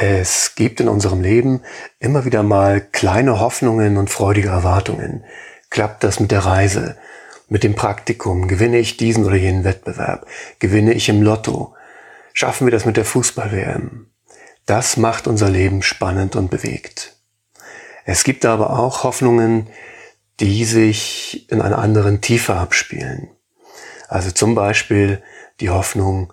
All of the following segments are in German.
Es gibt in unserem Leben immer wieder mal kleine Hoffnungen und freudige Erwartungen. Klappt das mit der Reise, mit dem Praktikum? Gewinne ich diesen oder jenen Wettbewerb? Gewinne ich im Lotto? Schaffen wir das mit der Fußball-WM? Das macht unser Leben spannend und bewegt. Es gibt aber auch Hoffnungen, die sich in einer anderen Tiefe abspielen. Also zum Beispiel die Hoffnung,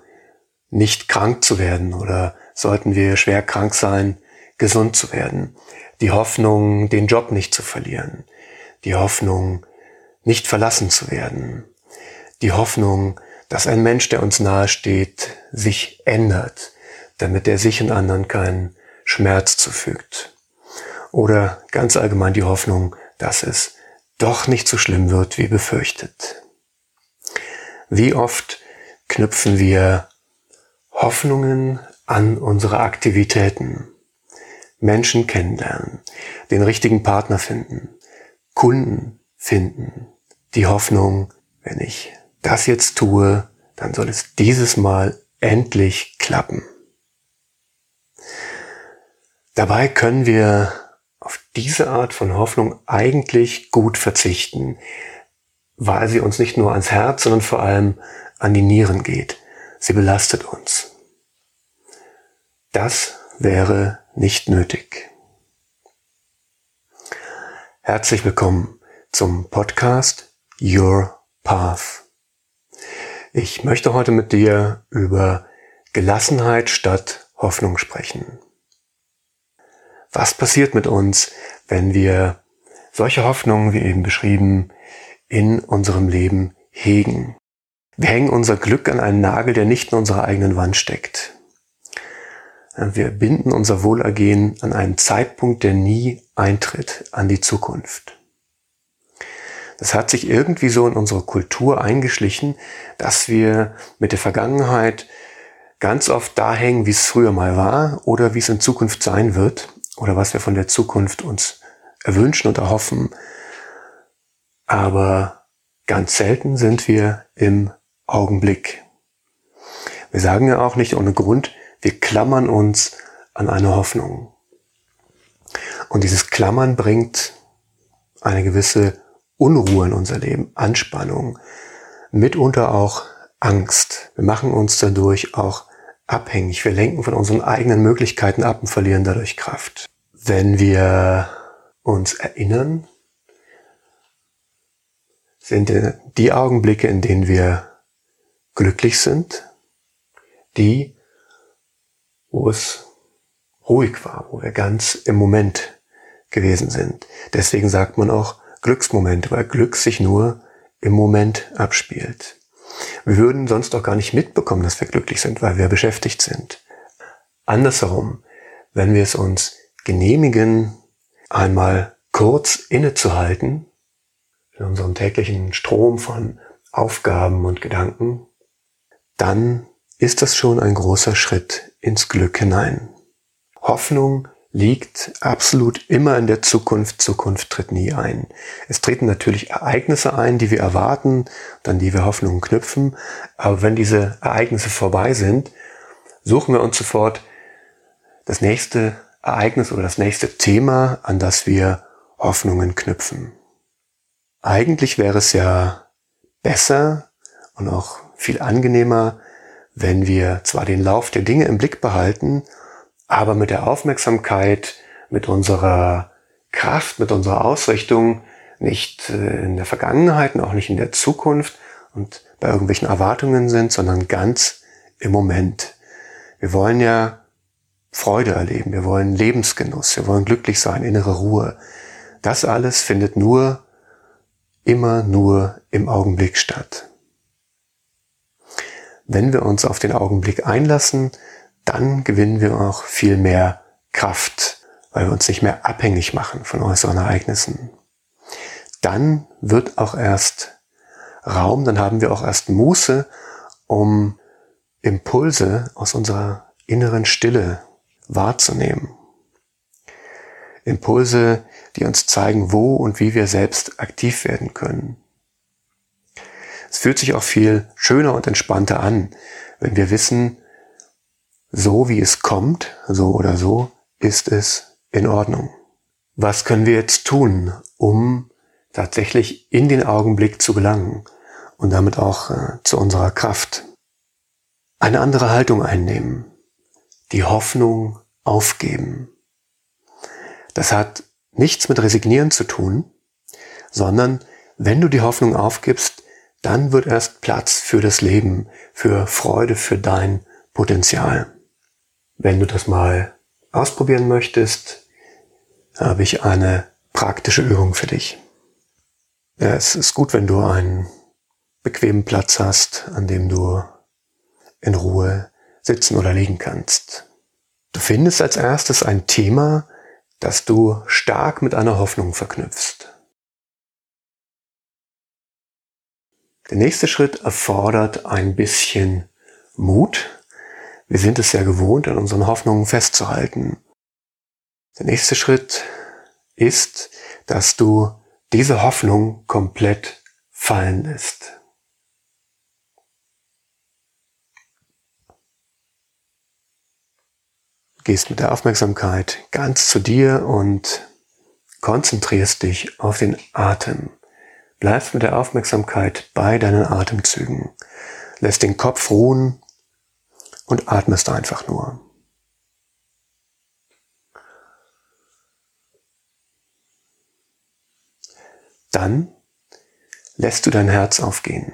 nicht krank zu werden oder sollten wir schwer krank sein, gesund zu werden. Die Hoffnung, den Job nicht zu verlieren. Die Hoffnung, nicht verlassen zu werden. Die Hoffnung, dass ein Mensch, der uns nahesteht, sich ändert, damit er sich und anderen keinen Schmerz zufügt. Oder ganz allgemein die Hoffnung, dass es doch nicht so schlimm wird wie befürchtet. Wie oft knüpfen wir Hoffnungen an unsere Aktivitäten. Menschen kennenlernen, den richtigen Partner finden, Kunden finden, die Hoffnung, wenn ich das jetzt tue, dann soll es dieses Mal endlich klappen. Dabei können wir auf diese Art von Hoffnung eigentlich gut verzichten, weil sie uns nicht nur ans Herz, sondern vor allem an die Nieren geht. Sie belastet uns. Das wäre nicht nötig. Herzlich willkommen zum Podcast Your Path. Ich möchte heute mit dir über Gelassenheit statt Hoffnung sprechen. Was passiert mit uns, wenn wir solche Hoffnungen, wie eben beschrieben, in unserem Leben hegen? Wir hängen unser Glück an einen Nagel, der nicht in unserer eigenen Wand steckt. Wir binden unser Wohlergehen an einen Zeitpunkt, der nie eintritt, an die Zukunft. Das hat sich irgendwie so in unsere Kultur eingeschlichen, dass wir mit der Vergangenheit ganz oft da hängen, wie es früher mal war oder wie es in Zukunft sein wird oder was wir von der Zukunft uns erwünschen und erhoffen. Aber ganz selten sind wir im Augenblick. Wir sagen ja auch nicht ohne Grund, wir klammern uns an eine Hoffnung. Und dieses Klammern bringt eine gewisse Unruhe in unser Leben, Anspannung, mitunter auch Angst. Wir machen uns dadurch auch abhängig. Wir lenken von unseren eigenen Möglichkeiten ab und verlieren dadurch Kraft. Wenn wir uns erinnern, sind die Augenblicke, in denen wir glücklich sind, die, wo es ruhig war, wo wir ganz im Moment gewesen sind. Deswegen sagt man auch Glücksmomente, weil Glück sich nur im Moment abspielt. Wir würden sonst auch gar nicht mitbekommen, dass wir glücklich sind, weil wir beschäftigt sind. Andersherum, wenn wir es uns genehmigen, einmal kurz innezuhalten, in unserem täglichen Strom von Aufgaben und Gedanken, dann ist das schon ein großer Schritt ins Glück hinein. Hoffnung liegt absolut immer in der Zukunft. Zukunft tritt nie ein. Es treten natürlich Ereignisse ein, die wir erwarten, dann die wir Hoffnungen knüpfen. Aber wenn diese Ereignisse vorbei sind, suchen wir uns sofort das nächste Ereignis oder das nächste Thema, an das wir Hoffnungen knüpfen. Eigentlich wäre es ja besser und auch viel angenehmer, wenn wir zwar den Lauf der Dinge im Blick behalten, aber mit der Aufmerksamkeit, mit unserer Kraft, mit unserer Ausrichtung nicht äh, in der Vergangenheit und auch nicht in der Zukunft und bei irgendwelchen Erwartungen sind, sondern ganz im Moment. Wir wollen ja Freude erleben, wir wollen Lebensgenuss, wir wollen glücklich sein, innere Ruhe. Das alles findet nur, immer nur im Augenblick statt. Wenn wir uns auf den Augenblick einlassen, dann gewinnen wir auch viel mehr Kraft, weil wir uns nicht mehr abhängig machen von äußeren Ereignissen. Dann wird auch erst Raum, dann haben wir auch erst Muße, um Impulse aus unserer inneren Stille wahrzunehmen. Impulse, die uns zeigen, wo und wie wir selbst aktiv werden können. Es fühlt sich auch viel schöner und entspannter an, wenn wir wissen, so wie es kommt, so oder so, ist es in Ordnung. Was können wir jetzt tun, um tatsächlich in den Augenblick zu gelangen und damit auch äh, zu unserer Kraft? Eine andere Haltung einnehmen, die Hoffnung aufgeben. Das hat nichts mit Resignieren zu tun, sondern wenn du die Hoffnung aufgibst, dann wird erst Platz für das Leben, für Freude, für dein Potenzial. Wenn du das mal ausprobieren möchtest, habe ich eine praktische Übung für dich. Ja, es ist gut, wenn du einen bequemen Platz hast, an dem du in Ruhe sitzen oder liegen kannst. Du findest als erstes ein Thema, das du stark mit einer Hoffnung verknüpfst. Der nächste Schritt erfordert ein bisschen Mut. Wir sind es ja gewohnt, an unseren Hoffnungen festzuhalten. Der nächste Schritt ist, dass du diese Hoffnung komplett fallen lässt. Gehst mit der Aufmerksamkeit ganz zu dir und konzentrierst dich auf den Atem. Bleibst mit der Aufmerksamkeit bei deinen Atemzügen. Lässt den Kopf ruhen und atmest einfach nur. Dann lässt du dein Herz aufgehen.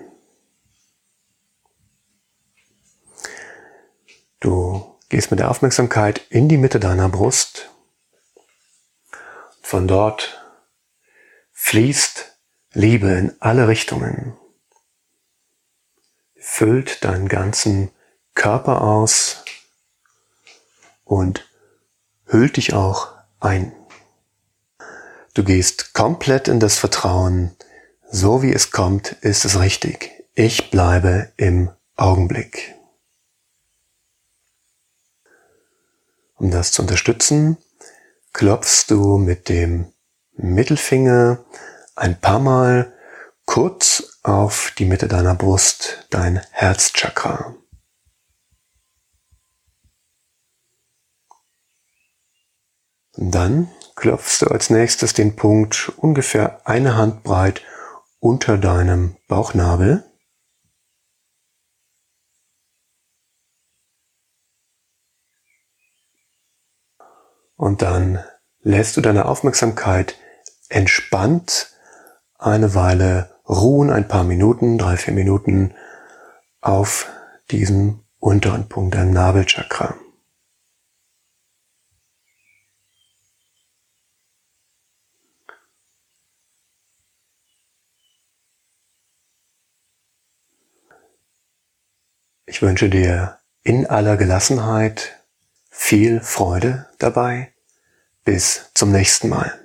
Du gehst mit der Aufmerksamkeit in die Mitte deiner Brust. Von dort fließt Liebe in alle Richtungen. Füllt deinen ganzen Körper aus und hüllt dich auch ein. Du gehst komplett in das Vertrauen, so wie es kommt, ist es richtig. Ich bleibe im Augenblick. Um das zu unterstützen, klopfst du mit dem Mittelfinger ein paar Mal kurz auf die Mitte deiner Brust, dein Herzchakra. Dann klopfst du als nächstes den Punkt ungefähr eine Handbreit unter deinem Bauchnabel. Und dann lässt du deine Aufmerksamkeit entspannt eine Weile ruhen, ein paar Minuten, drei, vier Minuten auf diesem unteren Punkt, deinem Nabelchakra. Ich wünsche dir in aller Gelassenheit viel Freude dabei. Bis zum nächsten Mal.